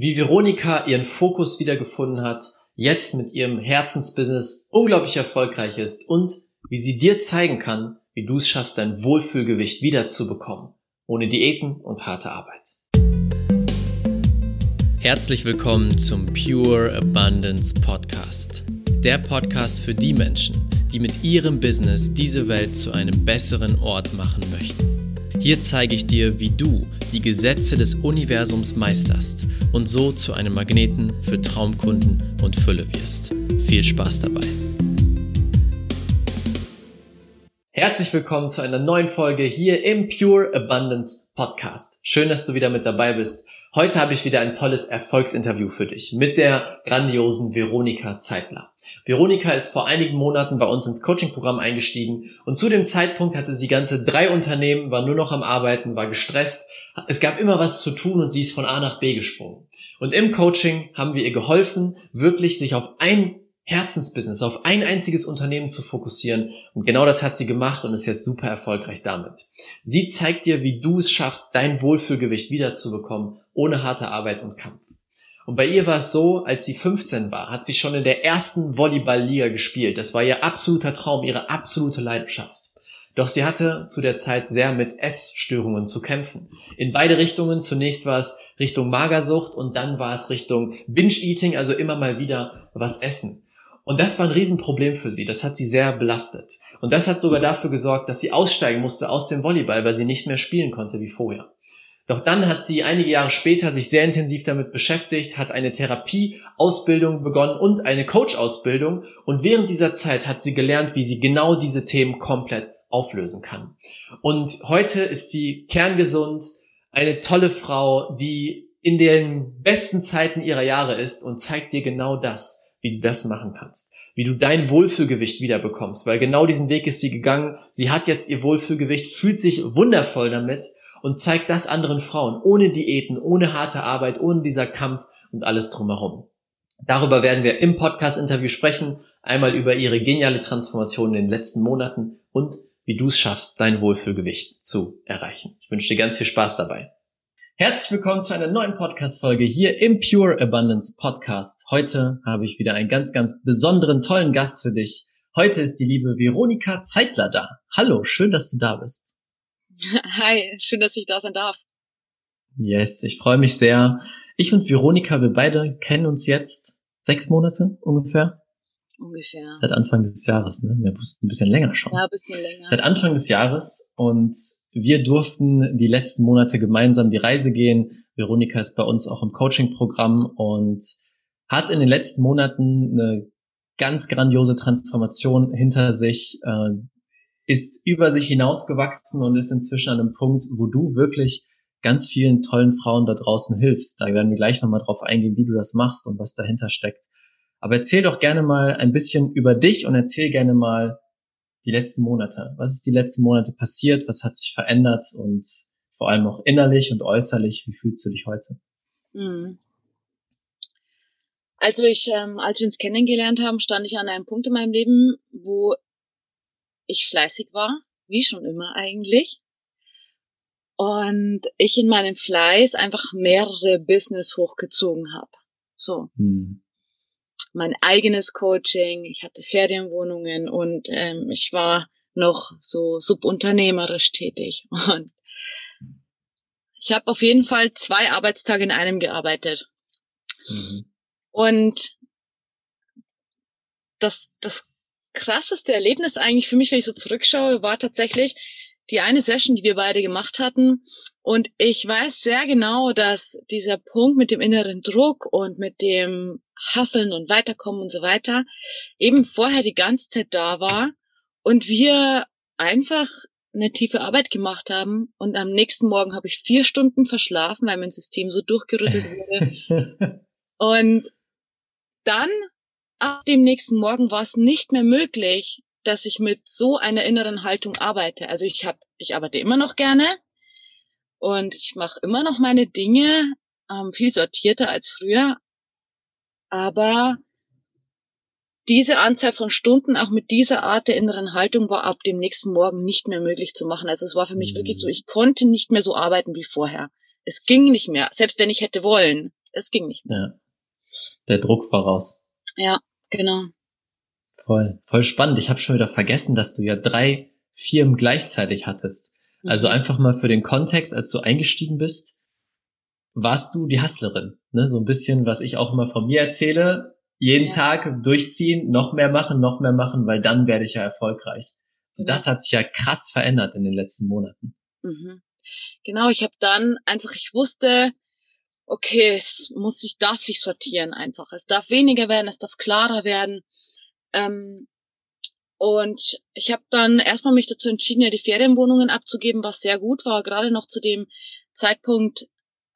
wie Veronika ihren Fokus wiedergefunden hat, jetzt mit ihrem Herzensbusiness unglaublich erfolgreich ist und wie sie dir zeigen kann, wie du es schaffst, dein Wohlfühlgewicht wiederzubekommen, ohne Diäten und harte Arbeit. Herzlich willkommen zum Pure Abundance Podcast. Der Podcast für die Menschen, die mit ihrem Business diese Welt zu einem besseren Ort machen möchten. Hier zeige ich dir, wie du die Gesetze des Universums meisterst und so zu einem Magneten für Traumkunden und Fülle wirst. Viel Spaß dabei. Herzlich willkommen zu einer neuen Folge hier im Pure Abundance Podcast. Schön, dass du wieder mit dabei bist. Heute habe ich wieder ein tolles Erfolgsinterview für dich mit der grandiosen Veronika Zeitler. Veronika ist vor einigen Monaten bei uns ins Coaching-Programm eingestiegen und zu dem Zeitpunkt hatte sie ganze drei Unternehmen, war nur noch am Arbeiten, war gestresst. Es gab immer was zu tun und sie ist von A nach B gesprungen. Und im Coaching haben wir ihr geholfen, wirklich sich auf ein Herzensbusiness, auf ein einziges Unternehmen zu fokussieren. Und genau das hat sie gemacht und ist jetzt super erfolgreich damit. Sie zeigt dir, wie du es schaffst, dein Wohlfühlgewicht wiederzubekommen, ohne harte Arbeit und Kampf. Und bei ihr war es so, als sie 15 war, hat sie schon in der ersten Volleyballliga gespielt. Das war ihr absoluter Traum, ihre absolute Leidenschaft. Doch sie hatte zu der Zeit sehr mit Essstörungen zu kämpfen. In beide Richtungen. Zunächst war es Richtung Magersucht und dann war es Richtung Binge-Eating, also immer mal wieder was essen. Und das war ein Riesenproblem für sie. Das hat sie sehr belastet. Und das hat sogar dafür gesorgt, dass sie aussteigen musste aus dem Volleyball, weil sie nicht mehr spielen konnte wie vorher. Doch dann hat sie einige Jahre später sich sehr intensiv damit beschäftigt, hat eine Therapieausbildung begonnen und eine Coach-Ausbildung. Und während dieser Zeit hat sie gelernt, wie sie genau diese Themen komplett auflösen kann. Und heute ist sie kerngesund, eine tolle Frau, die in den besten Zeiten ihrer Jahre ist und zeigt dir genau das wie du das machen kannst, wie du dein Wohlfühlgewicht wieder bekommst, weil genau diesen Weg ist sie gegangen. Sie hat jetzt ihr Wohlfühlgewicht, fühlt sich wundervoll damit und zeigt das anderen Frauen ohne Diäten, ohne harte Arbeit, ohne dieser Kampf und alles drumherum. Darüber werden wir im Podcast-Interview sprechen, einmal über ihre geniale Transformation in den letzten Monaten und wie du es schaffst, dein Wohlfühlgewicht zu erreichen. Ich wünsche dir ganz viel Spaß dabei. Herzlich willkommen zu einer neuen Podcast-Folge hier im Pure Abundance Podcast. Heute habe ich wieder einen ganz, ganz besonderen, tollen Gast für dich. Heute ist die liebe Veronika Zeitler da. Hallo, schön, dass du da bist. Hi, schön, dass ich da sein darf. Yes, ich freue mich sehr. Ich und Veronika, wir beide kennen uns jetzt sechs Monate ungefähr. Ungefähr. Seit Anfang des Jahres, ne? Ja, ein bisschen länger schon. Ja, ein bisschen länger. Seit Anfang des Jahres und wir durften die letzten Monate gemeinsam die Reise gehen. Veronika ist bei uns auch im Coaching-Programm und hat in den letzten Monaten eine ganz grandiose Transformation hinter sich, äh, ist über sich hinausgewachsen und ist inzwischen an einem Punkt, wo du wirklich ganz vielen tollen Frauen da draußen hilfst. Da werden wir gleich nochmal drauf eingehen, wie du das machst und was dahinter steckt. Aber erzähl doch gerne mal ein bisschen über dich und erzähl gerne mal, die letzten Monate? Was ist die letzten Monate passiert? Was hat sich verändert? Und vor allem auch innerlich und äußerlich, wie fühlst du dich heute? Mhm. Also ich, ähm, als wir uns kennengelernt haben, stand ich an einem Punkt in meinem Leben, wo ich fleißig war, wie schon immer eigentlich. Und ich in meinem Fleiß einfach mehrere Business hochgezogen habe. So. Hm mein eigenes Coaching, ich hatte Ferienwohnungen und ähm, ich war noch so subunternehmerisch tätig. Und ich habe auf jeden Fall zwei Arbeitstage in einem gearbeitet. Mhm. Und das, das krasseste Erlebnis eigentlich für mich, wenn ich so zurückschaue, war tatsächlich die eine Session, die wir beide gemacht hatten. Und ich weiß sehr genau, dass dieser Punkt mit dem inneren Druck und mit dem Hasseln und Weiterkommen und so weiter eben vorher die ganze Zeit da war und wir einfach eine tiefe Arbeit gemacht haben und am nächsten Morgen habe ich vier Stunden verschlafen, weil mein System so durchgerüttelt wurde. und dann ab dem nächsten Morgen war es nicht mehr möglich, dass ich mit so einer inneren Haltung arbeite. Also ich habe, ich arbeite immer noch gerne und ich mache immer noch meine Dinge ähm, viel sortierter als früher, aber diese Anzahl von Stunden auch mit dieser Art der inneren Haltung war ab dem nächsten Morgen nicht mehr möglich zu machen. Also es war für mich mhm. wirklich so, ich konnte nicht mehr so arbeiten wie vorher. Es ging nicht mehr. Selbst wenn ich hätte wollen, es ging nicht mehr. Ja. Der Druck voraus. Ja, genau. Voll, voll spannend. Ich habe schon wieder vergessen, dass du ja drei Firmen gleichzeitig hattest. Also mhm. einfach mal für den Kontext, als du eingestiegen bist, warst du die Hustlerin. Ne? So ein bisschen, was ich auch immer von mir erzähle. Jeden ja. Tag durchziehen, noch mehr machen, noch mehr machen, weil dann werde ich ja erfolgreich. Und das hat sich ja krass verändert in den letzten Monaten. Mhm. Genau, ich habe dann einfach, ich wusste, okay, es muss sich, darf sich sortieren einfach. Es darf weniger werden, es darf klarer werden. Ähm, und ich habe dann erstmal mich dazu entschieden, ja die Ferienwohnungen abzugeben, was sehr gut war, gerade noch zu dem Zeitpunkt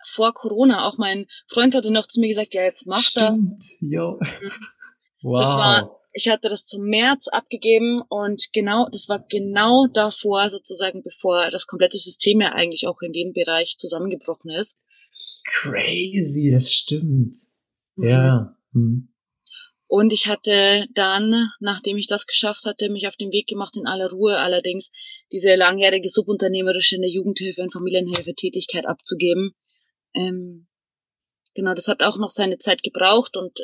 vor Corona. Auch mein Freund hatte noch zu mir gesagt, ja, jetzt mach da. Stimmt, jo. Wow. Das war, ich hatte das zum März abgegeben und genau, das war genau davor sozusagen, bevor das komplette System ja eigentlich auch in dem Bereich zusammengebrochen ist. Crazy, das stimmt. Mhm. Ja. Hm. Und ich hatte dann, nachdem ich das geschafft hatte, mich auf den Weg gemacht, in aller Ruhe allerdings diese langjährige subunternehmerische in der Jugendhilfe und Familienhilfe Tätigkeit abzugeben. Ähm, genau, das hat auch noch seine Zeit gebraucht und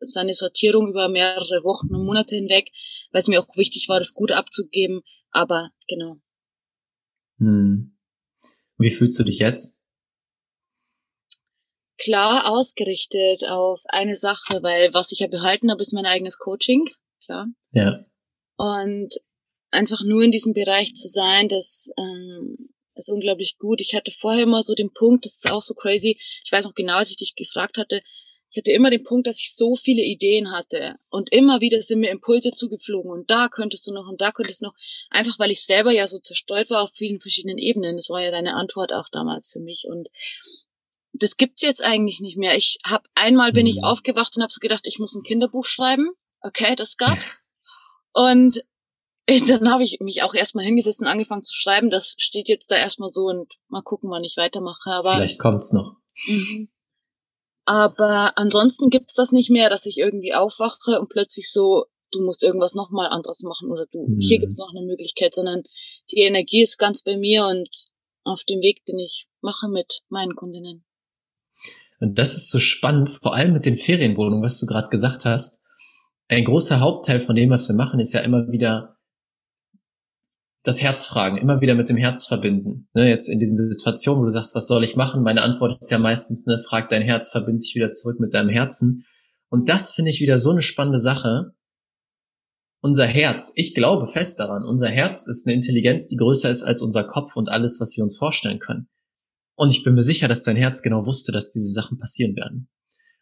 seine Sortierung über mehrere Wochen und Monate hinweg, weil es mir auch wichtig war, das gut abzugeben. Aber genau. Hm. Wie fühlst du dich jetzt? Klar ausgerichtet auf eine Sache, weil was ich ja behalten habe, ist mein eigenes Coaching, klar. Ja. Und einfach nur in diesem Bereich zu sein, das ähm, ist unglaublich gut. Ich hatte vorher immer so den Punkt, das ist auch so crazy. Ich weiß noch genau, als ich dich gefragt hatte, ich hatte immer den Punkt, dass ich so viele Ideen hatte und immer wieder sind mir Impulse zugeflogen und da könntest du noch und da könntest du noch, einfach weil ich selber ja so zerstreut war auf vielen verschiedenen Ebenen. Das war ja deine Antwort auch damals für mich und das gibt's jetzt eigentlich nicht mehr. Ich habe einmal bin mhm. ich aufgewacht und habe so gedacht, ich muss ein Kinderbuch schreiben. Okay, das gab's. und dann habe ich mich auch erstmal hingesetzt und angefangen zu schreiben. Das steht jetzt da erstmal so und mal gucken, wann ich weitermache. Aber vielleicht kommt's noch. Mhm. Aber ansonsten gibt's das nicht mehr, dass ich irgendwie aufwache und plötzlich so, du musst irgendwas nochmal anderes machen oder du, mhm. hier gibt's noch eine Möglichkeit, sondern die Energie ist ganz bei mir und auf dem Weg, den ich mache mit meinen Kundinnen. Und das ist so spannend, vor allem mit den Ferienwohnungen, was du gerade gesagt hast. Ein großer Hauptteil von dem, was wir machen, ist ja immer wieder das Herz fragen, immer wieder mit dem Herz verbinden. Ne, jetzt in diesen Situationen, wo du sagst, was soll ich machen? Meine Antwort ist ja meistens, ne, frag dein Herz, verbind dich wieder zurück mit deinem Herzen. Und das finde ich wieder so eine spannende Sache. Unser Herz, ich glaube fest daran, unser Herz ist eine Intelligenz, die größer ist als unser Kopf und alles, was wir uns vorstellen können. Und ich bin mir sicher, dass dein Herz genau wusste, dass diese Sachen passieren werden.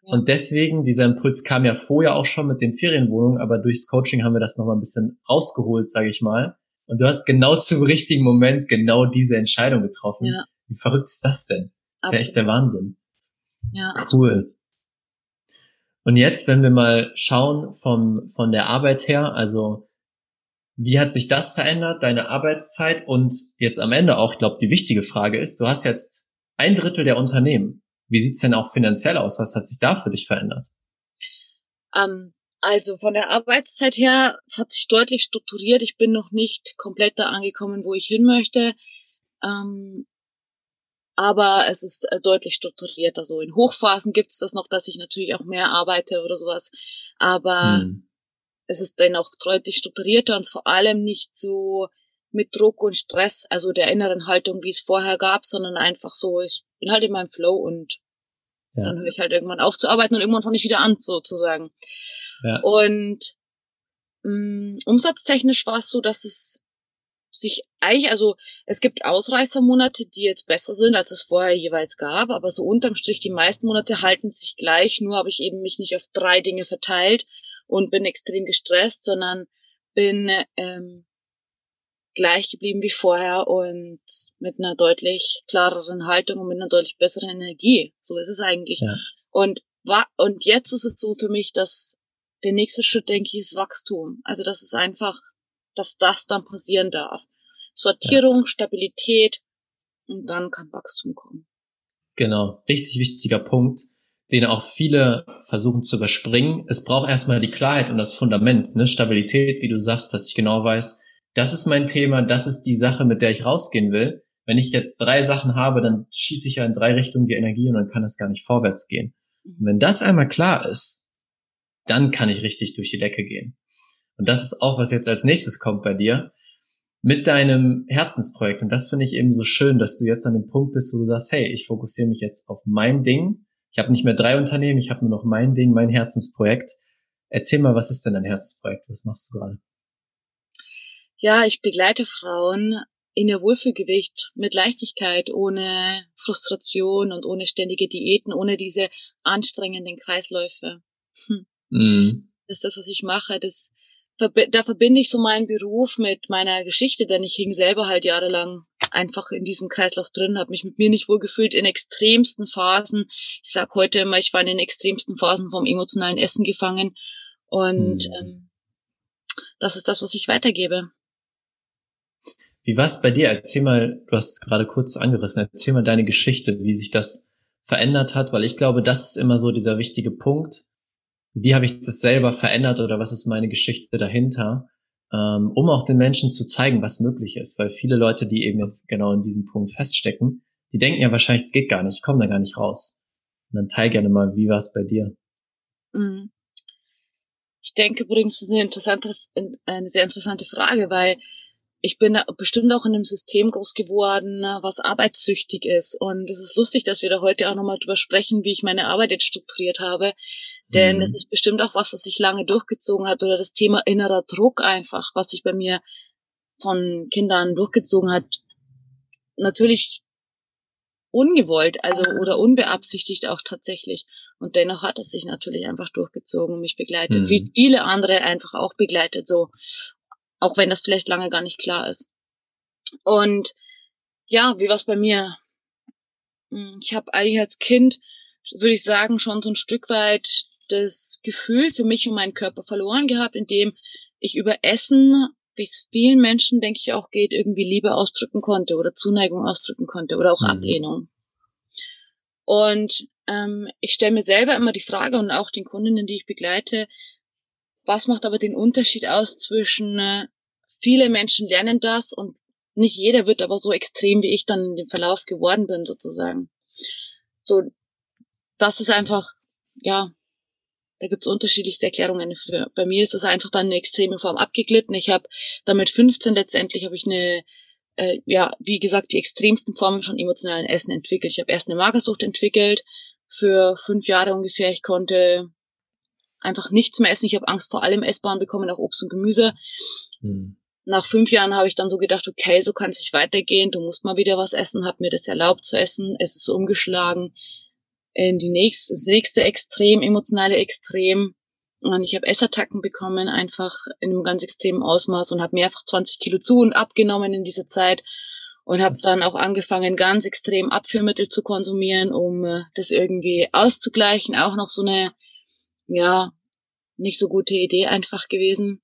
Ja. Und deswegen, dieser Impuls kam ja vorher auch schon mit den Ferienwohnungen, aber durchs Coaching haben wir das nochmal ein bisschen rausgeholt, sage ich mal. Und du hast genau zum richtigen Moment genau diese Entscheidung getroffen. Ja. Wie verrückt ist das denn? Das ist ja echt der Wahnsinn. Ja. Cool. Und jetzt, wenn wir mal schauen vom, von der Arbeit her, also wie hat sich das verändert, deine Arbeitszeit? Und jetzt am Ende auch, ich glaube, die wichtige Frage ist, du hast jetzt ein Drittel der Unternehmen. Wie sieht's denn auch finanziell aus? Was hat sich da für dich verändert? Ähm, also von der Arbeitszeit her, es hat sich deutlich strukturiert. Ich bin noch nicht komplett da angekommen, wo ich hin möchte. Ähm, aber es ist äh, deutlich strukturiert. Also in Hochphasen gibt es das noch, dass ich natürlich auch mehr arbeite oder sowas. Aber hm. es ist dann auch deutlich strukturierter und vor allem nicht so mit Druck und Stress, also der inneren Haltung, wie es vorher gab, sondern einfach so, ich bin halt in meinem Flow und ja. dann höre ich halt irgendwann auf zu arbeiten und irgendwann fange ich wieder an, sozusagen. Ja. Und mh, mm, umsatztechnisch war es so, dass es sich eigentlich, also es gibt Ausreißermonate, die jetzt besser sind, als es vorher jeweils gab, aber so unterm Strich die meisten Monate halten sich gleich, nur habe ich eben mich nicht auf drei Dinge verteilt und bin extrem gestresst, sondern bin ähm, gleich geblieben wie vorher und mit einer deutlich klareren Haltung und mit einer deutlich besseren Energie. So ist es eigentlich. Ja. Und war, und jetzt ist es so für mich, dass der nächste Schritt, denke ich, ist Wachstum. Also, das ist einfach, dass das dann passieren darf. Sortierung, ja. Stabilität und dann kann Wachstum kommen. Genau. Richtig wichtiger Punkt, den auch viele versuchen zu überspringen. Es braucht erstmal die Klarheit und das Fundament, ne? Stabilität, wie du sagst, dass ich genau weiß, das ist mein Thema, das ist die Sache, mit der ich rausgehen will. Wenn ich jetzt drei Sachen habe, dann schieße ich ja in drei Richtungen die Energie und dann kann es gar nicht vorwärts gehen. Und wenn das einmal klar ist, dann kann ich richtig durch die Decke gehen. Und das ist auch, was jetzt als nächstes kommt bei dir mit deinem Herzensprojekt. Und das finde ich eben so schön, dass du jetzt an dem Punkt bist, wo du sagst, hey, ich fokussiere mich jetzt auf mein Ding. Ich habe nicht mehr drei Unternehmen, ich habe nur noch mein Ding, mein Herzensprojekt. Erzähl mal, was ist denn dein Herzensprojekt? Was machst du gerade? Ja, ich begleite Frauen in ihr Wohlfühlgewicht mit Leichtigkeit, ohne Frustration und ohne ständige Diäten, ohne diese anstrengenden Kreisläufe. Hm. Mhm. Das ist das, was ich mache. Das da verbinde ich so meinen Beruf mit meiner Geschichte, denn ich hing selber halt jahrelang einfach in diesem Kreislauf drin, habe mich mit mir nicht wohl gefühlt in extremsten Phasen. Ich sag heute immer, ich war in den extremsten Phasen vom emotionalen Essen gefangen und mhm. ähm, das ist das, was ich weitergebe. Wie war es bei dir? Erzähl mal, du hast es gerade kurz angerissen, erzähl mal deine Geschichte, wie sich das verändert hat, weil ich glaube, das ist immer so dieser wichtige Punkt wie habe ich das selber verändert oder was ist meine Geschichte dahinter, ähm, um auch den Menschen zu zeigen, was möglich ist. Weil viele Leute, die eben jetzt genau in diesem Punkt feststecken, die denken ja wahrscheinlich, es geht gar nicht, ich komme da gar nicht raus. Und dann teil gerne mal, wie war es bei dir? Mhm. Ich denke übrigens, das ist eine, interessante, eine sehr interessante Frage, weil ich bin bestimmt auch in einem System groß geworden, was arbeitssüchtig ist. Und es ist lustig, dass wir da heute auch nochmal drüber sprechen, wie ich meine Arbeit jetzt strukturiert habe. Denn es mhm. ist bestimmt auch was, das sich lange durchgezogen hat oder das Thema innerer Druck einfach, was sich bei mir von Kindern durchgezogen hat. Natürlich ungewollt, also oder unbeabsichtigt auch tatsächlich. Und dennoch hat es sich natürlich einfach durchgezogen und mich begleitet, mhm. wie viele andere einfach auch begleitet, so. Auch wenn das vielleicht lange gar nicht klar ist. Und ja, wie war es bei mir? Hm, ich habe eigentlich als Kind, würde ich sagen, schon so ein Stück weit das Gefühl für mich und meinen Körper verloren gehabt, indem ich über Essen, wie es vielen Menschen, denke ich, auch geht, irgendwie Liebe ausdrücken konnte oder Zuneigung ausdrücken konnte oder auch mhm. Ablehnung. Und ähm, ich stelle mir selber immer die Frage und auch den Kundinnen, die ich begleite, was macht aber den Unterschied aus zwischen äh, viele Menschen lernen das und nicht jeder wird aber so extrem, wie ich dann in dem Verlauf geworden bin, sozusagen. So, das ist einfach, ja, da gibt's unterschiedlichste Erklärungen für. Bei mir ist das einfach dann eine extreme Form abgeglitten. Ich habe damit 15 letztendlich habe ich eine, äh, ja, wie gesagt, die extremsten Formen von emotionalen Essen entwickelt. Ich habe erst eine Magersucht entwickelt für fünf Jahre ungefähr. Ich konnte einfach nichts mehr essen. Ich habe Angst vor allem Essbaren bekommen, auch Obst und Gemüse. Hm. Nach fünf Jahren habe ich dann so gedacht, okay, so kann es nicht weitergehen. Du musst mal wieder was essen. Hab mir das erlaubt zu essen. Es ist umgeschlagen in die nächste, das nächste Extrem, emotionale Extrem. Und ich habe Essattacken bekommen, einfach in einem ganz extremen Ausmaß und habe mehrfach 20 Kilo zu und abgenommen in dieser Zeit und habe dann auch angefangen, ganz extrem Abführmittel zu konsumieren, um äh, das irgendwie auszugleichen. Auch noch so eine, ja, nicht so gute Idee einfach gewesen.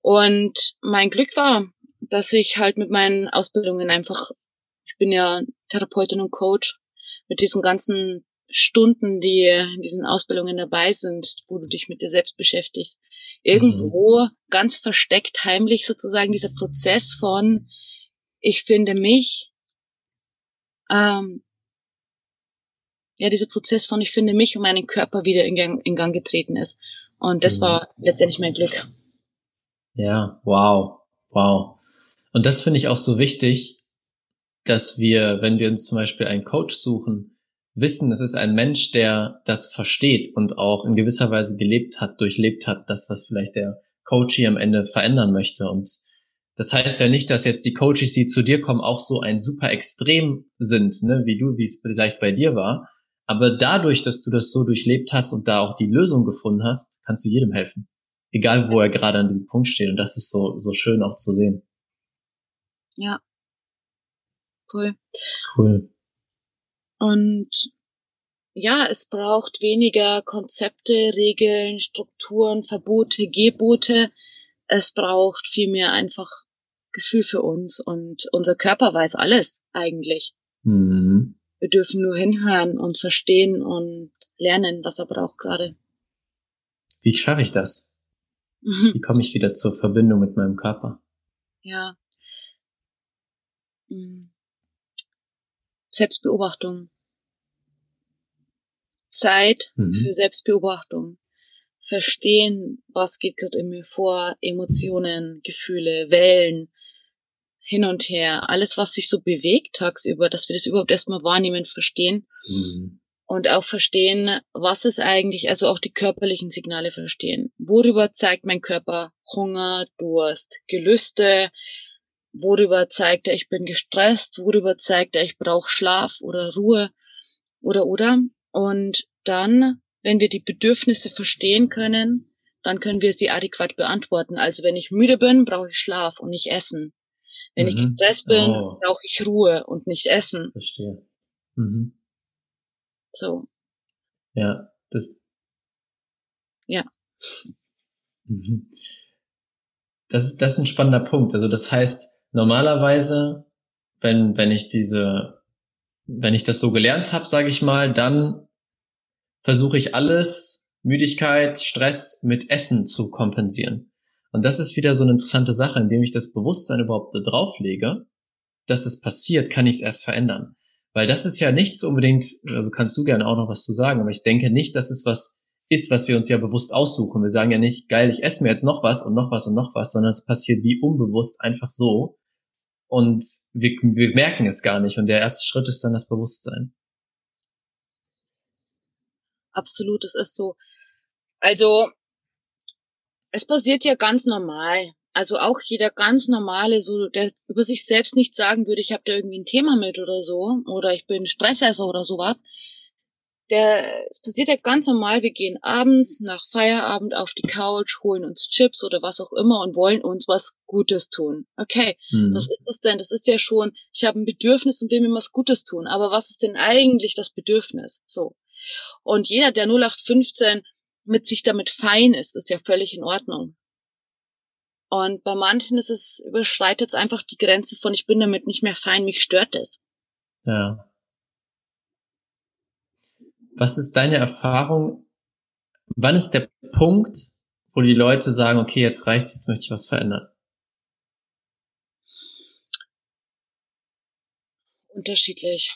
Und mein Glück war, dass ich halt mit meinen Ausbildungen einfach, ich bin ja Therapeutin und Coach, mit diesen ganzen Stunden, die in diesen Ausbildungen dabei sind, wo du dich mit dir selbst beschäftigst. Irgendwo mhm. ganz versteckt, heimlich sozusagen dieser Prozess von, ich finde mich, ähm, ja, dieser Prozess von, ich finde mich und meinen Körper wieder in Gang, in Gang getreten ist. Und das mhm. war letztendlich mein Glück. Ja, wow, wow. Und das finde ich auch so wichtig, dass wir, wenn wir uns zum Beispiel einen Coach suchen, wissen, es ist ein Mensch, der das versteht und auch in gewisser Weise gelebt hat, durchlebt hat, das, was vielleicht der Coach hier am Ende verändern möchte. Und das heißt ja nicht, dass jetzt die Coaches, die zu dir kommen, auch so ein super Extrem sind, ne, wie du, wie es vielleicht bei dir war. Aber dadurch, dass du das so durchlebt hast und da auch die Lösung gefunden hast, kannst du jedem helfen. Egal, wo er gerade an diesem Punkt steht. Und das ist so, so schön auch zu sehen. Ja. Cool. Cool. Und ja, es braucht weniger Konzepte, Regeln, Strukturen, Verbote, Gebote. Es braucht vielmehr einfach Gefühl für uns und unser Körper weiß alles eigentlich. Mhm. Wir dürfen nur hinhören und verstehen und lernen, was er braucht gerade. Wie schaffe ich das? Mhm. Wie komme ich wieder zur Verbindung mit meinem Körper? Ja. Mhm. Selbstbeobachtung. Zeit mhm. für Selbstbeobachtung. Verstehen, was geht gerade in mir vor, Emotionen, Gefühle, Wellen, hin und her, alles, was sich so bewegt tagsüber, dass wir das überhaupt erstmal wahrnehmen, verstehen. Mhm. Und auch verstehen, was ist eigentlich, also auch die körperlichen Signale verstehen. Worüber zeigt mein Körper Hunger, Durst, Gelüste? Worüber zeigt er, ich bin gestresst? Worüber zeigt er, ich brauche Schlaf oder Ruhe? Oder, oder? Und dann, wenn wir die Bedürfnisse verstehen können, dann können wir sie adäquat beantworten. Also wenn ich müde bin, brauche ich Schlaf und nicht Essen. Wenn mhm. ich gestresst bin, oh. brauche ich Ruhe und nicht Essen. Verstehe. Mhm. So. Ja, das. Ja. Mhm. Das ist, das ist ein spannender Punkt. Also das heißt, normalerweise, wenn, wenn ich diese, wenn ich das so gelernt habe, sage ich mal, dann versuche ich alles, Müdigkeit, Stress mit Essen zu kompensieren. Und das ist wieder so eine interessante Sache, indem ich das Bewusstsein überhaupt da drauflege, dass es passiert, kann ich es erst verändern. Weil das ist ja nichts unbedingt, also kannst du gerne auch noch was zu sagen, aber ich denke nicht, dass es was ist, was wir uns ja bewusst aussuchen. Wir sagen ja nicht, geil, ich esse mir jetzt noch was und noch was und noch was, sondern es passiert wie unbewusst einfach so. Und wir, wir merken es gar nicht. Und der erste Schritt ist dann das Bewusstsein. Absolut, es ist so. Also es passiert ja ganz normal. Also auch jeder ganz normale, so der über sich selbst nicht sagen würde, ich habe da irgendwie ein Thema mit oder so, oder ich bin Stressesser oder sowas. Der, es passiert ja ganz normal, wir gehen abends nach Feierabend auf die Couch, holen uns Chips oder was auch immer und wollen uns was Gutes tun. Okay, mhm. was ist das denn? Das ist ja schon, ich habe ein Bedürfnis und will mir was Gutes tun. Aber was ist denn eigentlich das Bedürfnis? So. Und jeder, der 0815 mit sich damit fein ist, ist ja völlig in Ordnung. Und bei manchen ist es, überschreitet es einfach die Grenze von, ich bin damit nicht mehr fein, mich stört es. Ja. Was ist deine Erfahrung? Wann ist der Punkt, wo die Leute sagen, okay, jetzt reicht's, jetzt möchte ich was verändern? Unterschiedlich.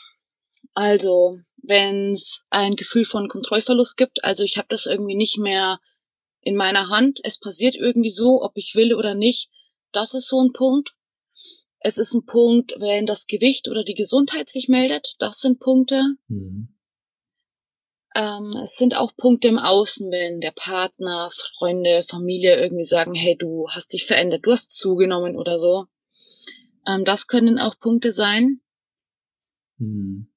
Also, wenn es ein Gefühl von Kontrollverlust gibt. Also ich habe das irgendwie nicht mehr in meiner Hand. Es passiert irgendwie so, ob ich will oder nicht. Das ist so ein Punkt. Es ist ein Punkt, wenn das Gewicht oder die Gesundheit sich meldet. Das sind Punkte. Mhm. Ähm, es sind auch Punkte im Außen, wenn der Partner, Freunde, Familie irgendwie sagen, hey, du hast dich verändert, du hast zugenommen oder so. Ähm, das können auch Punkte sein. Mhm.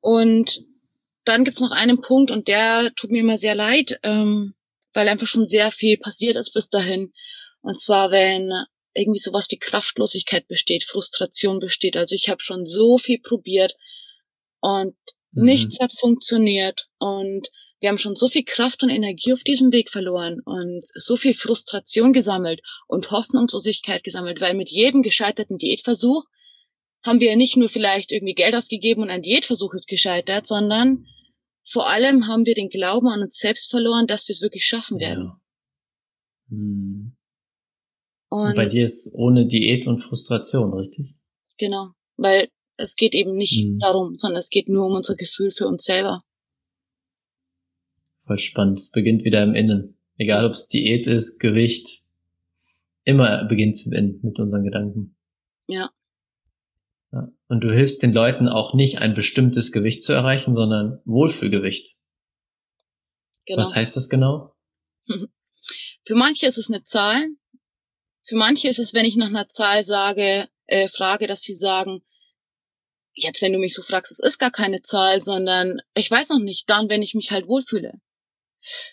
Und dann gibt's noch einen Punkt und der tut mir immer sehr leid, ähm, weil einfach schon sehr viel passiert ist bis dahin. Und zwar, wenn irgendwie sowas wie Kraftlosigkeit besteht, Frustration besteht. Also ich habe schon so viel probiert und mhm. nichts hat funktioniert und wir haben schon so viel Kraft und Energie auf diesem Weg verloren und so viel Frustration gesammelt und Hoffnungslosigkeit gesammelt, weil mit jedem gescheiterten Diätversuch haben wir nicht nur vielleicht irgendwie Geld ausgegeben und ein Diätversuch ist gescheitert, sondern vor allem haben wir den Glauben an uns selbst verloren, dass wir es wirklich schaffen werden. Ja. Hm. Und, und bei dir ist ohne Diät und Frustration, richtig? Genau, weil es geht eben nicht hm. darum, sondern es geht nur um unser Gefühl für uns selber. Voll spannend. Es beginnt wieder im Innen. Egal ob es Diät ist, Gewicht, immer beginnt es im Innen mit unseren Gedanken. Ja. Und du hilfst den Leuten auch nicht, ein bestimmtes Gewicht zu erreichen, sondern Wohlfühlgewicht. Genau. Was heißt das genau? Für manche ist es eine Zahl. Für manche ist es, wenn ich nach einer Zahl sage, äh, frage, dass sie sagen, jetzt, wenn du mich so fragst, es ist gar keine Zahl, sondern ich weiß noch nicht, dann, wenn ich mich halt wohlfühle.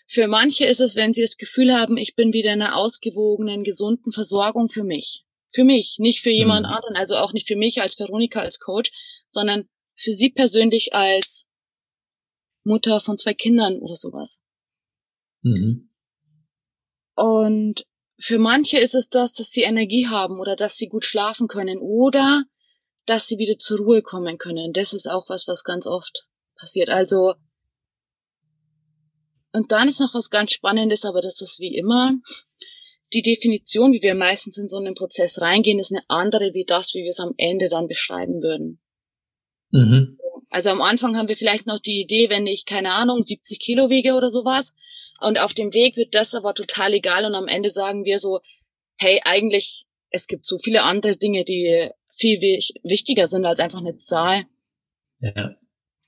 Für manche ist es, wenn sie das Gefühl haben, ich bin wieder in einer ausgewogenen, gesunden Versorgung für mich. Für mich, nicht für jemand mhm. anderen, also auch nicht für mich als Veronika als Coach, sondern für sie persönlich als Mutter von zwei Kindern oder sowas. Mhm. Und für manche ist es das, dass sie Energie haben oder dass sie gut schlafen können oder dass sie wieder zur Ruhe kommen können. Das ist auch was, was ganz oft passiert. Also, und dann ist noch was ganz Spannendes, aber das ist wie immer die Definition, wie wir meistens in so einen Prozess reingehen, ist eine andere wie das, wie wir es am Ende dann beschreiben würden. Mhm. Also am Anfang haben wir vielleicht noch die Idee, wenn ich, keine Ahnung, 70 Kilo wiege oder sowas. Und auf dem Weg wird das aber total egal. Und am Ende sagen wir so, hey, eigentlich, es gibt so viele andere Dinge, die viel wichtiger sind als einfach eine Zahl. Ja.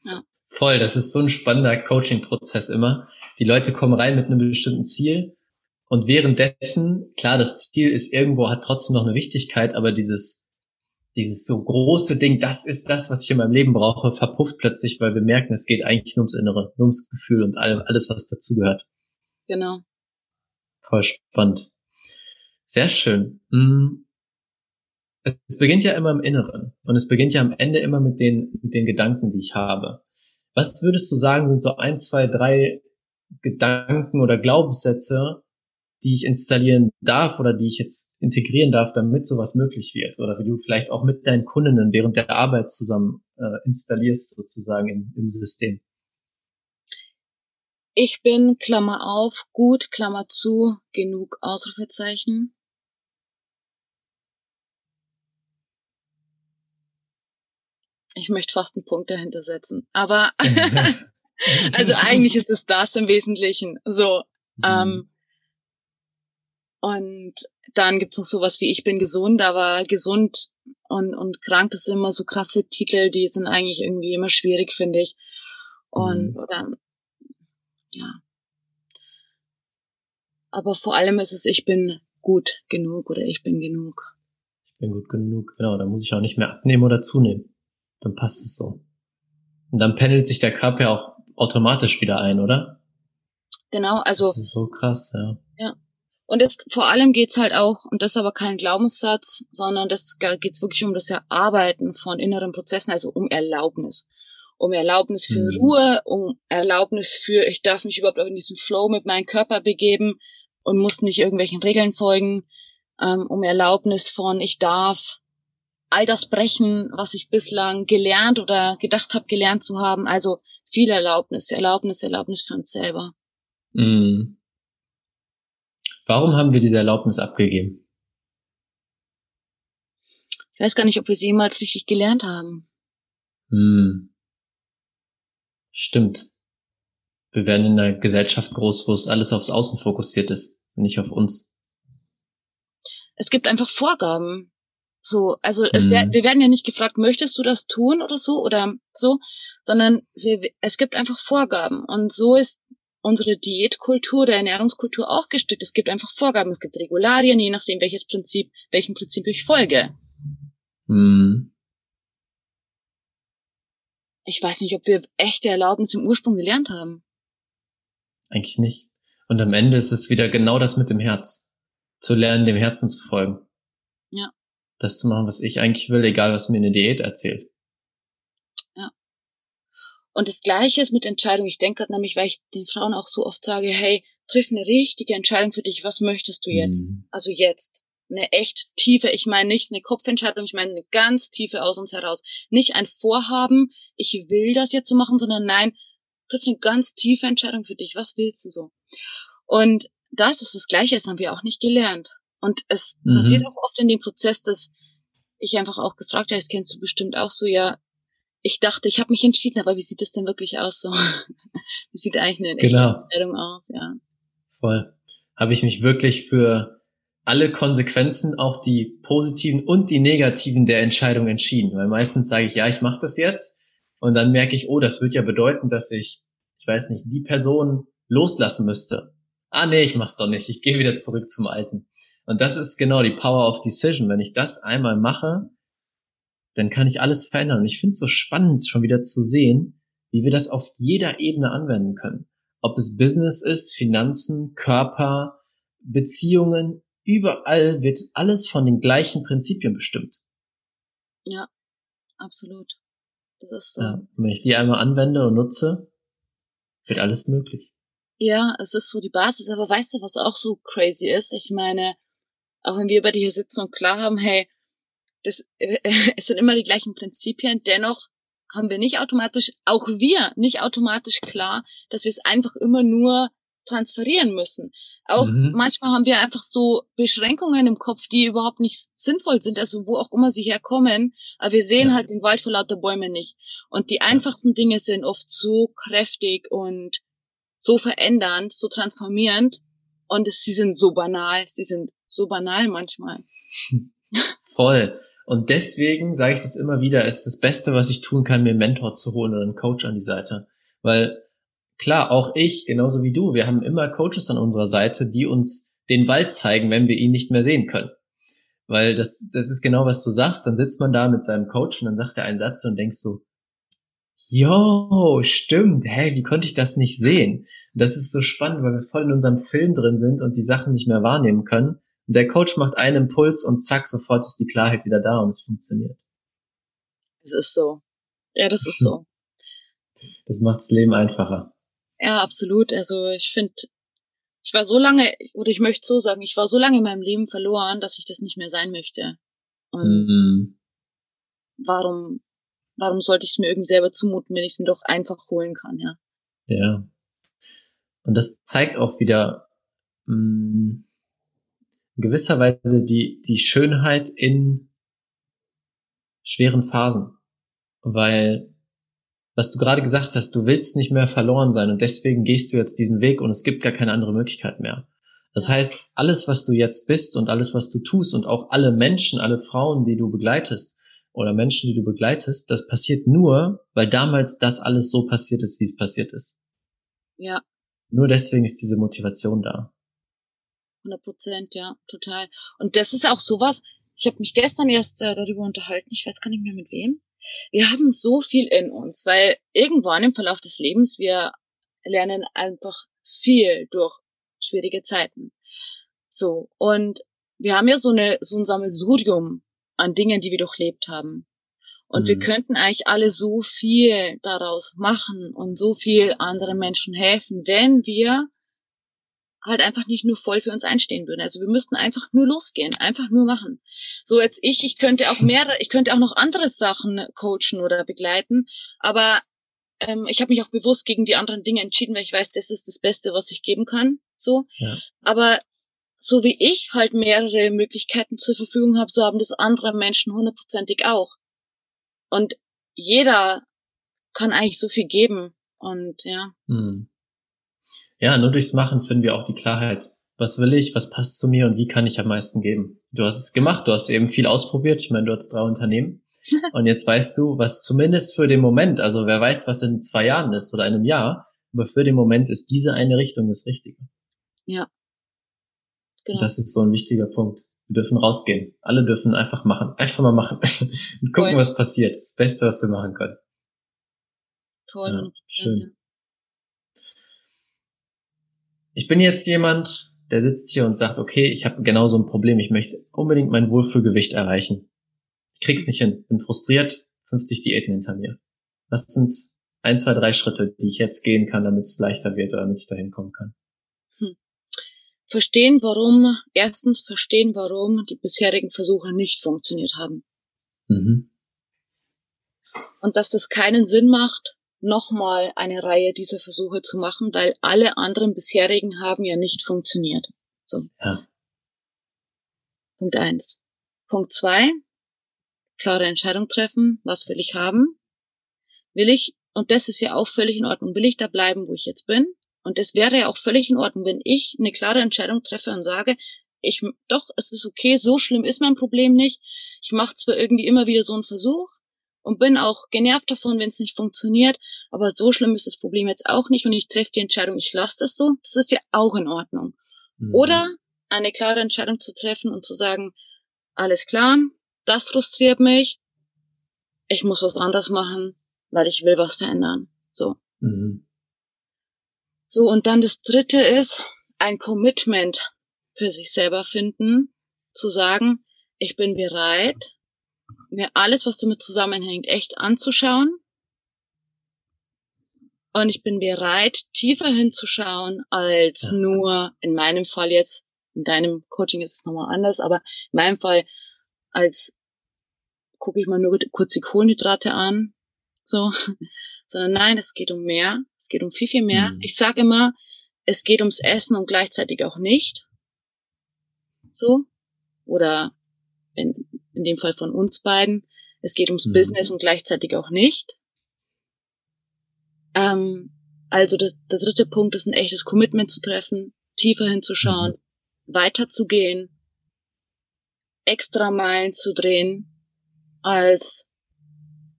ja. Voll, das ist so ein spannender Coaching-Prozess immer. Die Leute kommen rein mit einem bestimmten Ziel und währenddessen, klar, das Ziel ist irgendwo, hat trotzdem noch eine Wichtigkeit, aber dieses, dieses so große Ding, das ist das, was ich in meinem Leben brauche, verpufft plötzlich, weil wir merken, es geht eigentlich nur ums Innere, nur ums Gefühl und alles, was dazugehört. Genau. Voll spannend. Sehr schön. Mm. Es beginnt ja immer im Inneren und es beginnt ja am Ende immer mit den, mit den Gedanken, die ich habe. Was würdest du sagen, sind so ein, zwei, drei Gedanken oder Glaubenssätze, die ich installieren darf oder die ich jetzt integrieren darf, damit sowas möglich wird? Oder wie du vielleicht auch mit deinen Kundinnen während der Arbeit zusammen äh, installierst, sozusagen im, im System? Ich bin, Klammer auf, gut, Klammer zu, genug Ausrufezeichen. Ich möchte fast einen Punkt dahinter setzen. Aber also eigentlich ist es das im Wesentlichen. So. Mhm. Ähm, und dann gibt's noch sowas wie Ich bin gesund, aber gesund und, und krank, das sind immer so krasse Titel, die sind eigentlich irgendwie immer schwierig, finde ich. Und mhm. oder ja. Aber vor allem ist es, ich bin gut genug oder ich bin genug. Ich bin gut genug, genau. Da muss ich auch nicht mehr abnehmen oder zunehmen. Dann passt es so. Und dann pendelt sich der Körper ja auch automatisch wieder ein, oder? Genau, also. Das ist so krass, ja. Und jetzt vor allem geht's halt auch, und das ist aber kein Glaubenssatz, sondern das geht's wirklich um das Erarbeiten von inneren Prozessen, also um Erlaubnis. Um Erlaubnis für mhm. Ruhe, um Erlaubnis für, ich darf mich überhaupt in diesen Flow mit meinem Körper begeben und muss nicht irgendwelchen Regeln folgen, ähm, um Erlaubnis von, ich darf all das brechen, was ich bislang gelernt oder gedacht habe, gelernt zu haben. Also viel Erlaubnis, Erlaubnis, Erlaubnis für uns selber. Mhm. Warum haben wir diese Erlaubnis abgegeben? Ich weiß gar nicht, ob wir sie jemals richtig gelernt haben. Hm. Stimmt. Wir werden in einer Gesellschaft groß, wo es alles aufs Außen fokussiert ist, nicht auf uns. Es gibt einfach Vorgaben. So, also es wär, hm. wir werden ja nicht gefragt, möchtest du das tun oder so oder so, sondern wir, es gibt einfach Vorgaben und so ist unsere Diätkultur, der Ernährungskultur auch gestrickt. Es gibt einfach Vorgaben, es gibt Regularien, je nachdem, welches Prinzip, welchem Prinzip ich folge. Hm. Ich weiß nicht, ob wir echte Erlaubnis im Ursprung gelernt haben. Eigentlich nicht. Und am Ende ist es wieder genau das mit dem Herz. Zu lernen, dem Herzen zu folgen. Ja. Das zu machen, was ich eigentlich will, egal was mir eine Diät erzählt. Und das Gleiche ist mit Entscheidungen. Ich denke gerade nämlich, weil ich den Frauen auch so oft sage, hey, triff eine richtige Entscheidung für dich. Was möchtest du jetzt? Mhm. Also jetzt. Eine echt tiefe, ich meine nicht eine Kopfentscheidung, ich meine eine ganz tiefe aus uns heraus. Nicht ein Vorhaben, ich will das jetzt so machen, sondern nein, triff eine ganz tiefe Entscheidung für dich. Was willst du so? Und das ist das Gleiche, das haben wir auch nicht gelernt. Und es mhm. passiert auch oft in dem Prozess, dass ich einfach auch gefragt habe, das kennst du bestimmt auch so, ja, ich dachte, ich habe mich entschieden, aber wie sieht es denn wirklich aus so? wie sieht eigentlich eine genau. Entscheidung aus, ja. Voll. Habe ich mich wirklich für alle Konsequenzen, auch die positiven und die negativen der Entscheidung entschieden. Weil meistens sage ich, ja, ich mache das jetzt. Und dann merke ich, oh, das wird ja bedeuten, dass ich, ich weiß nicht, die Person loslassen müsste. Ah, nee, ich mach's doch nicht. Ich gehe wieder zurück zum Alten. Und das ist genau die Power of Decision. Wenn ich das einmal mache, dann kann ich alles verändern. Und ich finde es so spannend, schon wieder zu sehen, wie wir das auf jeder Ebene anwenden können. Ob es Business ist, Finanzen, Körper, Beziehungen, überall wird alles von den gleichen Prinzipien bestimmt. Ja, absolut. Das ist so. Ja, wenn ich die einmal anwende und nutze, wird alles möglich. Ja, es ist so die Basis, aber weißt du, was auch so crazy ist? Ich meine, auch wenn wir bei dir hier sitzen und klar haben, hey, das, äh, es sind immer die gleichen Prinzipien, dennoch haben wir nicht automatisch, auch wir nicht automatisch klar, dass wir es einfach immer nur transferieren müssen. Auch mhm. manchmal haben wir einfach so Beschränkungen im Kopf, die überhaupt nicht sinnvoll sind, also wo auch immer sie herkommen, aber wir sehen ja. halt den Wald vor lauter Bäumen nicht. Und die einfachsten Dinge sind oft so kräftig und so verändernd, so transformierend und es, sie sind so banal, sie sind so banal manchmal. Voll. Und deswegen sage ich das immer wieder, ist das Beste, was ich tun kann, mir einen Mentor zu holen oder einen Coach an die Seite. Weil klar, auch ich, genauso wie du, wir haben immer Coaches an unserer Seite, die uns den Wald zeigen, wenn wir ihn nicht mehr sehen können. Weil das, das ist genau, was du sagst. Dann sitzt man da mit seinem Coach und dann sagt er einen Satz und denkst so, Jo, stimmt. Hey, wie konnte ich das nicht sehen? Und das ist so spannend, weil wir voll in unserem Film drin sind und die Sachen nicht mehr wahrnehmen können. Der Coach macht einen Impuls und zack, sofort ist die Klarheit wieder da und es funktioniert. Es ist so. Ja, das ist so. Das macht das Leben einfacher. Ja, absolut. Also ich finde, ich war so lange, oder ich möchte so sagen, ich war so lange in meinem Leben verloren, dass ich das nicht mehr sein möchte. Und mhm. warum, warum sollte ich es mir irgendwie selber zumuten, wenn ich es mir doch einfach holen kann, ja? Ja. Und das zeigt auch wieder, mh, mm, in gewisser Weise die, die Schönheit in schweren Phasen. Weil, was du gerade gesagt hast, du willst nicht mehr verloren sein und deswegen gehst du jetzt diesen Weg und es gibt gar keine andere Möglichkeit mehr. Das heißt, alles, was du jetzt bist und alles, was du tust und auch alle Menschen, alle Frauen, die du begleitest oder Menschen, die du begleitest, das passiert nur, weil damals das alles so passiert ist, wie es passiert ist. Ja. Nur deswegen ist diese Motivation da. 100 Prozent, ja, total. Und das ist auch sowas, ich habe mich gestern erst äh, darüber unterhalten, ich weiß gar nicht mehr mit wem. Wir haben so viel in uns, weil irgendwann im Verlauf des Lebens wir lernen einfach viel durch schwierige Zeiten. So, und wir haben ja so, eine, so ein Sammelsurium an Dingen, die wir durchlebt haben. Und mhm. wir könnten eigentlich alle so viel daraus machen und so viel anderen Menschen helfen, wenn wir halt einfach nicht nur voll für uns einstehen würden. Also wir müssten einfach nur losgehen, einfach nur machen. So jetzt ich, ich könnte auch mehrere, ich könnte auch noch andere Sachen coachen oder begleiten, aber ähm, ich habe mich auch bewusst gegen die anderen Dinge entschieden, weil ich weiß, das ist das Beste, was ich geben kann. So, ja. aber so wie ich halt mehrere Möglichkeiten zur Verfügung habe, so haben das andere Menschen hundertprozentig auch. Und jeder kann eigentlich so viel geben. Und ja. Hm. Ja, nur durchs Machen finden wir auch die Klarheit. Was will ich? Was passt zu mir? Und wie kann ich am meisten geben? Du hast es gemacht. Du hast eben viel ausprobiert. Ich meine, du hast drei Unternehmen. Und jetzt weißt du, was zumindest für den Moment, also wer weiß, was in zwei Jahren ist oder einem Jahr, aber für den Moment ist diese eine Richtung das Richtige. Ja. Genau. Das ist so ein wichtiger Punkt. Wir dürfen rausgehen. Alle dürfen einfach machen. Einfach mal machen. Und gucken, Voll. was passiert. Das Beste, was wir machen können. Toll. Ja, schön. Ich bin jetzt jemand, der sitzt hier und sagt, okay, ich habe genau so ein Problem, ich möchte unbedingt mein Wohlfühlgewicht erreichen. Ich krieg's nicht hin, bin frustriert, 50 Diäten hinter mir. Was sind ein, zwei, drei Schritte, die ich jetzt gehen kann, damit es leichter wird oder damit ich dahin kommen kann? Hm. Verstehen, warum, erstens verstehen, warum die bisherigen Versuche nicht funktioniert haben. Mhm. Und dass das keinen Sinn macht, nochmal eine Reihe dieser Versuche zu machen, weil alle anderen bisherigen haben ja nicht funktioniert. So. Ja. Punkt eins. Punkt zwei. Klare Entscheidung treffen. Was will ich haben? Will ich, und das ist ja auch völlig in Ordnung, will ich da bleiben, wo ich jetzt bin? Und das wäre ja auch völlig in Ordnung, wenn ich eine klare Entscheidung treffe und sage, ich, doch, es ist okay, so schlimm ist mein Problem nicht. Ich mache zwar irgendwie immer wieder so einen Versuch, und bin auch genervt davon, wenn es nicht funktioniert. Aber so schlimm ist das Problem jetzt auch nicht und ich treffe die Entscheidung, ich lasse das so. Das ist ja auch in Ordnung. Mhm. Oder eine klare Entscheidung zu treffen und zu sagen, alles klar, das frustriert mich, ich muss was anderes machen, weil ich will was verändern. So. Mhm. So, und dann das dritte ist, ein Commitment für sich selber finden, zu sagen, ich bin bereit, mir alles, was damit zusammenhängt, echt anzuschauen. Und ich bin bereit, tiefer hinzuschauen, als ja. nur in meinem Fall jetzt, in deinem Coaching ist es nochmal anders, aber in meinem Fall, als gucke ich mal nur kurz die Kohlenhydrate an, so, sondern nein, es geht um mehr, es geht um viel, viel mehr. Mhm. Ich sage immer, es geht ums Essen und gleichzeitig auch nicht. So. Oder in, in dem Fall von uns beiden, es geht ums mhm. Business und gleichzeitig auch nicht. Ähm, also das, der dritte Punkt ist ein echtes Commitment zu treffen, tiefer hinzuschauen, mhm. weiterzugehen, extra Meilen zu drehen als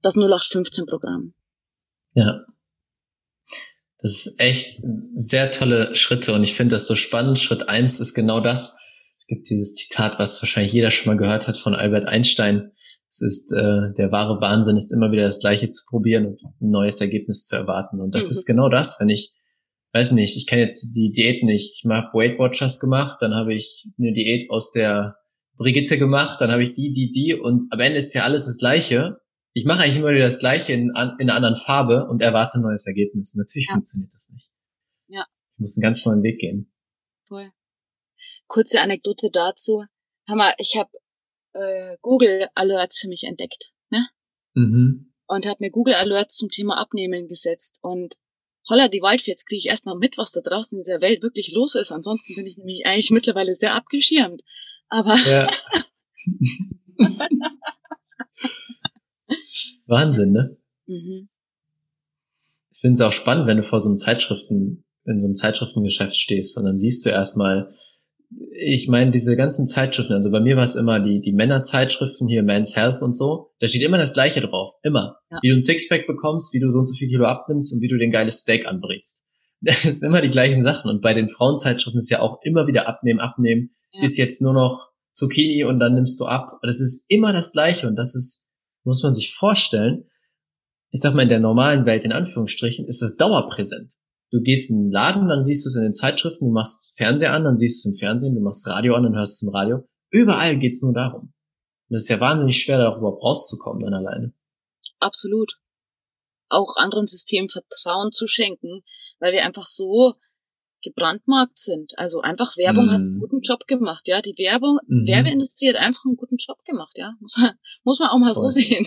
das 0815-Programm. Ja. Das ist echt sehr tolle Schritte und ich finde das so spannend. Schritt eins ist genau das. Es gibt dieses Zitat, was wahrscheinlich jeder schon mal gehört hat von Albert Einstein. Es ist äh, der wahre Wahnsinn, ist immer wieder das Gleiche zu probieren und ein neues Ergebnis zu erwarten. Und das mhm. ist genau das, wenn ich, weiß nicht, ich kenne jetzt die Diät nicht. Ich habe Weight Watchers gemacht, dann habe ich eine Diät aus der Brigitte gemacht, dann habe ich die, die, die und am Ende ist ja alles das Gleiche ich mache eigentlich immer wieder das Gleiche in, in einer anderen Farbe und erwarte ein neues Ergebnis. Natürlich ja. funktioniert das nicht. Ja. Ich muss einen ganz neuen Weg gehen. Toll. Kurze Anekdote dazu. Hammer, ich habe äh, Google Alerts für mich entdeckt, ne? Mhm. Und habe mir Google Alerts zum Thema Abnehmen gesetzt und holla die Waldfee, jetzt kriege ich erstmal mit, was da draußen in dieser Welt wirklich los ist. Ansonsten bin ich nämlich eigentlich mittlerweile sehr abgeschirmt. Aber ja. Wahnsinn, ne? Mhm. Ich finde es auch spannend, wenn du vor so einem Zeitschriften, in so einem Zeitschriftengeschäft stehst und dann siehst du erstmal, ich meine, diese ganzen Zeitschriften, also bei mir war es immer die, die Männerzeitschriften hier, Men's Health und so, da steht immer das Gleiche drauf. Immer. Ja. Wie du ein Sixpack bekommst, wie du so und so viel Kilo abnimmst und wie du den geiles Steak anbrätst. Das sind immer die gleichen Sachen. Und bei den Frauenzeitschriften ist ja auch immer wieder abnehmen, abnehmen, ja. ist jetzt nur noch Zucchini und dann nimmst du ab. Und das ist immer das Gleiche und das ist muss man sich vorstellen, ich sag mal in der normalen Welt in Anführungsstrichen, ist das dauerpräsent. Du gehst in den Laden, dann siehst du es in den Zeitschriften, du machst Fernseher an, dann siehst du es im Fernsehen, du machst Radio an, dann hörst du es im Radio. Überall geht's nur darum. Und das ist ja wahnsinnig schwer, da überhaupt rauszukommen dann alleine. Absolut. Auch anderen Systemen Vertrauen zu schenken, weil wir einfach so gebrandmarkt sind. Also einfach Werbung mm. hat einen mhm. guten Job gemacht, ja. Die Werbung, mm. Werbeindustrie hat einfach einen guten Job gemacht, ja. Muss, muss man auch mal Voll. so sehen.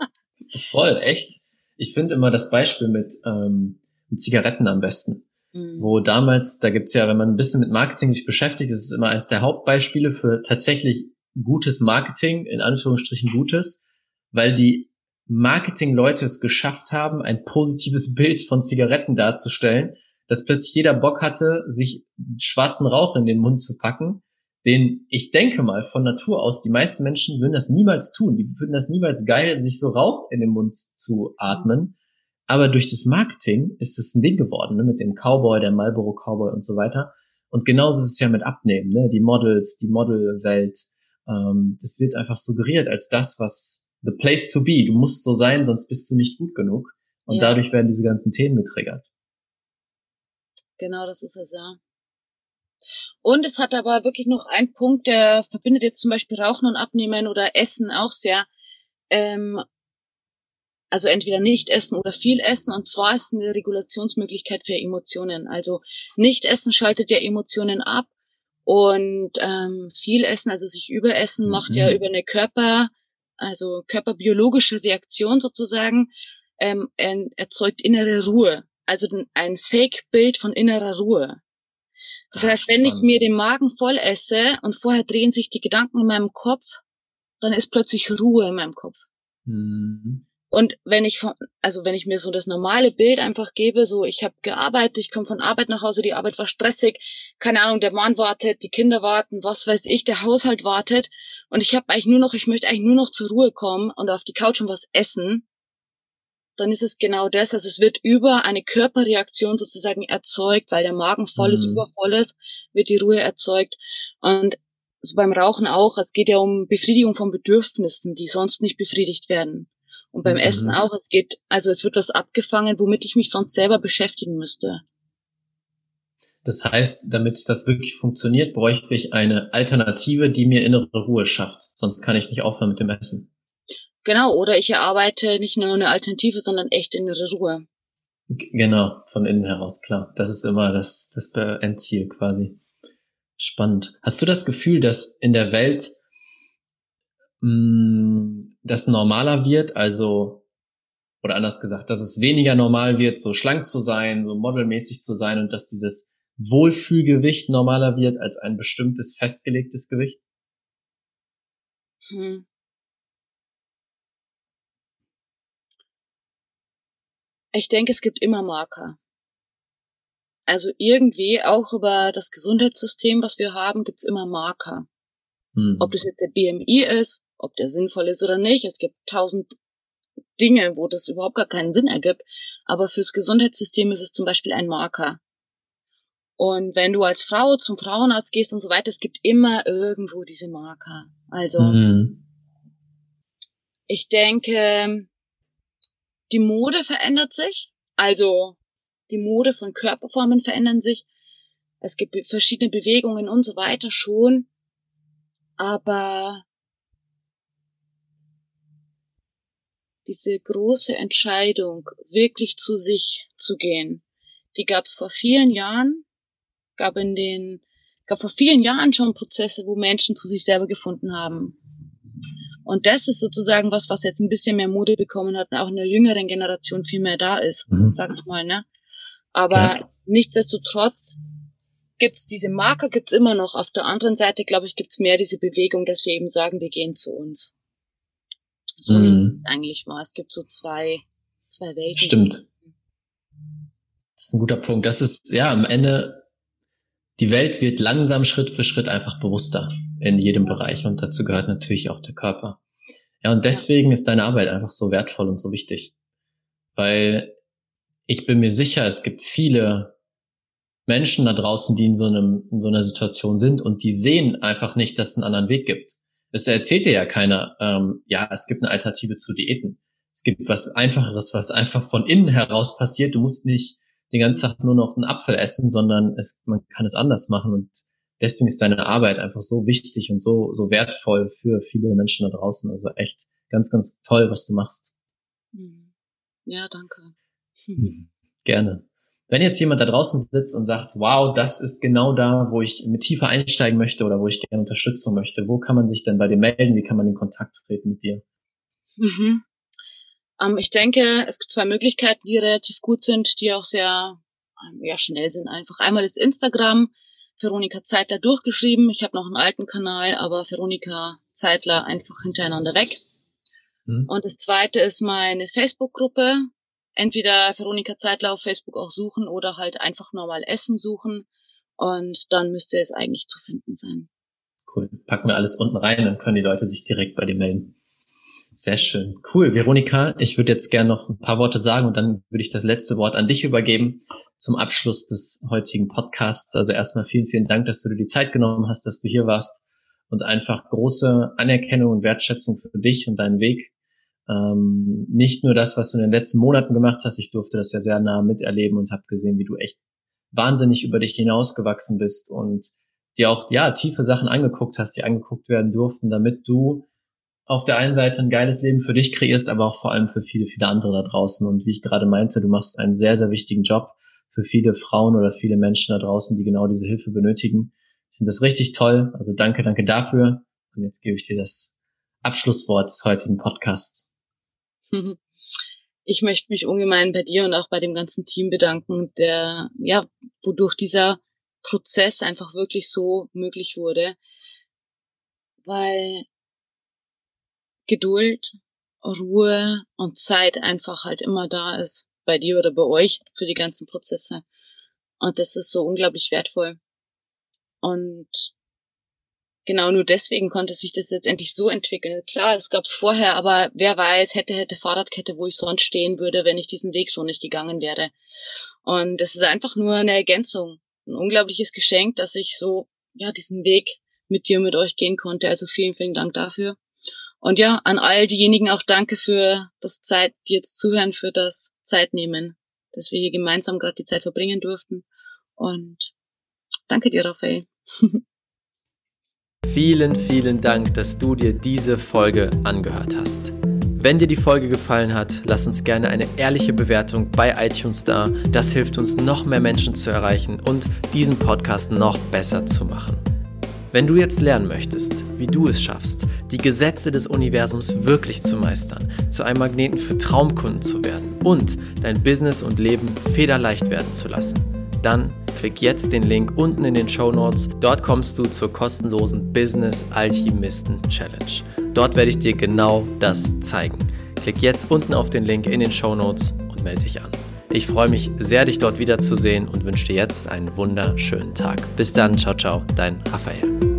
Voll, echt. Ich finde immer das Beispiel mit, ähm, mit Zigaretten am besten. Mm. Wo damals, da gibt's ja, wenn man ein bisschen mit Marketing sich beschäftigt, ist es immer eins der Hauptbeispiele für tatsächlich gutes Marketing, in Anführungsstrichen gutes, weil die Marketing-Leute es geschafft haben, ein positives Bild von Zigaretten darzustellen, dass plötzlich jeder Bock hatte, sich schwarzen Rauch in den Mund zu packen, den ich denke mal von Natur aus, die meisten Menschen würden das niemals tun. Die würden das niemals geil, sich so Rauch in den Mund zu atmen. Aber durch das Marketing ist es ein Ding geworden, ne? mit dem Cowboy, der Marlboro Cowboy und so weiter. Und genauso ist es ja mit Abnehmen, ne? die Models, die Modelwelt. Ähm, das wird einfach suggeriert als das, was the place to be. Du musst so sein, sonst bist du nicht gut genug. Und ja. dadurch werden diese ganzen Themen getriggert. Genau, das ist es ja. Und es hat aber wirklich noch einen Punkt, der verbindet jetzt zum Beispiel Rauchen und Abnehmen oder Essen auch sehr. Ähm, also entweder nicht essen oder viel essen. Und zwar ist eine Regulationsmöglichkeit für Emotionen. Also nicht essen schaltet ja Emotionen ab. Und ähm, viel essen, also sich überessen, mhm. macht ja mhm. über eine Körper, also körperbiologische Reaktion sozusagen, ähm, erzeugt innere Ruhe also ein Fake-Bild von innerer Ruhe. Das heißt, wenn ich mir den Magen voll esse und vorher drehen sich die Gedanken in meinem Kopf, dann ist plötzlich Ruhe in meinem Kopf. Mhm. Und wenn ich von, also wenn ich mir so das normale Bild einfach gebe, so ich habe gearbeitet, ich komme von Arbeit nach Hause, die Arbeit war stressig, keine Ahnung, der Mann wartet, die Kinder warten, was weiß ich, der Haushalt wartet und ich habe eigentlich nur noch, ich möchte eigentlich nur noch zur Ruhe kommen und auf die Couch und was essen, dann ist es genau das. Also es wird über eine Körperreaktion sozusagen erzeugt, weil der Magen voll ist, mhm. übervoll ist, wird die Ruhe erzeugt. Und so beim Rauchen auch, es geht ja um Befriedigung von Bedürfnissen, die sonst nicht befriedigt werden. Und beim mhm. Essen auch, es geht, also es wird was abgefangen, womit ich mich sonst selber beschäftigen müsste. Das heißt, damit das wirklich funktioniert, bräuchte ich eine Alternative, die mir innere Ruhe schafft. Sonst kann ich nicht aufhören mit dem Essen. Genau, oder ich erarbeite nicht nur eine Alternative, sondern echt innere Ruhe. Genau, von innen heraus, klar. Das ist immer das, das Endziel quasi. Spannend. Hast du das Gefühl, dass in der Welt mh, mm, das normaler wird, also, oder anders gesagt, dass es weniger normal wird, so schlank zu sein, so modelmäßig zu sein und dass dieses Wohlfühlgewicht normaler wird als ein bestimmtes festgelegtes Gewicht? Hm. Ich denke, es gibt immer Marker. Also irgendwie auch über das Gesundheitssystem, was wir haben, gibt's immer Marker. Hm. Ob das jetzt der BMI ist, ob der sinnvoll ist oder nicht. Es gibt tausend Dinge, wo das überhaupt gar keinen Sinn ergibt. Aber fürs Gesundheitssystem ist es zum Beispiel ein Marker. Und wenn du als Frau zum Frauenarzt gehst und so weiter, es gibt immer irgendwo diese Marker. Also, mhm. ich denke, die Mode verändert sich. Also, die Mode von Körperformen verändern sich. Es gibt verschiedene Bewegungen und so weiter schon. Aber diese große Entscheidung, wirklich zu sich zu gehen, die gab es vor vielen Jahren, gab in den, gab vor vielen Jahren schon Prozesse, wo Menschen zu sich selber gefunden haben. Und das ist sozusagen was, was jetzt ein bisschen mehr Mode bekommen hat und auch in der jüngeren Generation viel mehr da ist, mhm. sag ich mal, ne? Aber ja. nichtsdestotrotz gibt's diese Marker gibt's immer noch. Auf der anderen Seite, glaube ich, gibt's mehr diese Bewegung, dass wir eben sagen, wir gehen zu uns. So mhm. eigentlich war. Es gibt so zwei, zwei Welten. Stimmt. Das ist ein guter Punkt. Das ist, ja, am Ende, die Welt wird langsam Schritt für Schritt einfach bewusster in jedem Bereich und dazu gehört natürlich auch der Körper. Ja, und deswegen ja. ist deine Arbeit einfach so wertvoll und so wichtig. Weil ich bin mir sicher, es gibt viele Menschen da draußen, die in so einem, in so einer Situation sind und die sehen einfach nicht, dass es einen anderen Weg gibt. Es erzählt dir ja keiner, ähm, ja, es gibt eine Alternative zu Diäten. Es gibt was Einfacheres, was einfach von innen heraus passiert. Du musst nicht den ganzen Tag nur noch einen Apfel essen, sondern es, man kann es anders machen und deswegen ist deine Arbeit einfach so wichtig und so, so wertvoll für viele Menschen da draußen. Also echt ganz, ganz toll, was du machst. Hm. Ja, danke. Gerne. Wenn jetzt jemand da draußen sitzt und sagt, wow, das ist genau da, wo ich mit tiefer einsteigen möchte oder wo ich gerne Unterstützung möchte, wo kann man sich denn bei dir melden? Wie kann man in Kontakt treten mit dir? Mhm. Ähm, ich denke, es gibt zwei Möglichkeiten, die relativ gut sind, die auch sehr ähm, ja, schnell sind einfach. Einmal ist Instagram, Veronika Zeitler durchgeschrieben. Ich habe noch einen alten Kanal, aber Veronika Zeitler einfach hintereinander weg. Mhm. Und das zweite ist meine Facebook-Gruppe, entweder Veronika Zeitler auf Facebook auch suchen oder halt einfach normal Essen suchen und dann müsste es eigentlich zu finden sein. Cool. Packen wir alles unten rein, dann können die Leute sich direkt bei dir melden. Sehr schön. Cool. Veronika, ich würde jetzt gerne noch ein paar Worte sagen und dann würde ich das letzte Wort an dich übergeben zum Abschluss des heutigen Podcasts. Also erstmal vielen, vielen Dank, dass du dir die Zeit genommen hast, dass du hier warst und einfach große Anerkennung und Wertschätzung für dich und deinen Weg ähm, nicht nur das, was du in den letzten Monaten gemacht hast, ich durfte das ja sehr nah miterleben und habe gesehen, wie du echt wahnsinnig über dich hinausgewachsen bist und dir auch ja tiefe Sachen angeguckt hast, die angeguckt werden durften, damit du auf der einen Seite ein geiles Leben für dich kreierst, aber auch vor allem für viele, viele andere da draußen. Und wie ich gerade meinte, du machst einen sehr, sehr wichtigen Job für viele Frauen oder viele Menschen da draußen, die genau diese Hilfe benötigen. Ich finde das richtig toll. Also danke, danke dafür. Und jetzt gebe ich dir das Abschlusswort des heutigen Podcasts. Ich möchte mich ungemein bei dir und auch bei dem ganzen Team bedanken, der, ja, wodurch dieser Prozess einfach wirklich so möglich wurde, weil Geduld, Ruhe und Zeit einfach halt immer da ist, bei dir oder bei euch für die ganzen Prozesse. Und das ist so unglaublich wertvoll. Und genau nur deswegen konnte sich das jetzt endlich so entwickeln. Klar, es gab's vorher, aber wer weiß, hätte, hätte Fahrradkette, wo ich sonst stehen würde, wenn ich diesen Weg so nicht gegangen wäre. Und das ist einfach nur eine Ergänzung. Ein unglaubliches Geschenk, dass ich so, ja, diesen Weg mit dir, mit euch gehen konnte. Also vielen, vielen Dank dafür. Und ja, an all diejenigen auch danke für das Zeit, die jetzt zuhören, für das Zeitnehmen, dass wir hier gemeinsam gerade die Zeit verbringen durften. Und danke dir, Raphael. Vielen, vielen Dank, dass du dir diese Folge angehört hast. Wenn dir die Folge gefallen hat, lass uns gerne eine ehrliche Bewertung bei iTunes da. Das hilft uns, noch mehr Menschen zu erreichen und diesen Podcast noch besser zu machen. Wenn du jetzt lernen möchtest, wie du es schaffst, die Gesetze des Universums wirklich zu meistern, zu einem Magneten für Traumkunden zu werden und dein Business und Leben federleicht werden zu lassen, dann Klick jetzt den Link unten in den Show Notes. Dort kommst du zur kostenlosen Business Alchemisten Challenge. Dort werde ich dir genau das zeigen. Klick jetzt unten auf den Link in den Show Notes und melde dich an. Ich freue mich sehr, dich dort wiederzusehen und wünsche dir jetzt einen wunderschönen Tag. Bis dann, ciao, ciao, dein Raphael.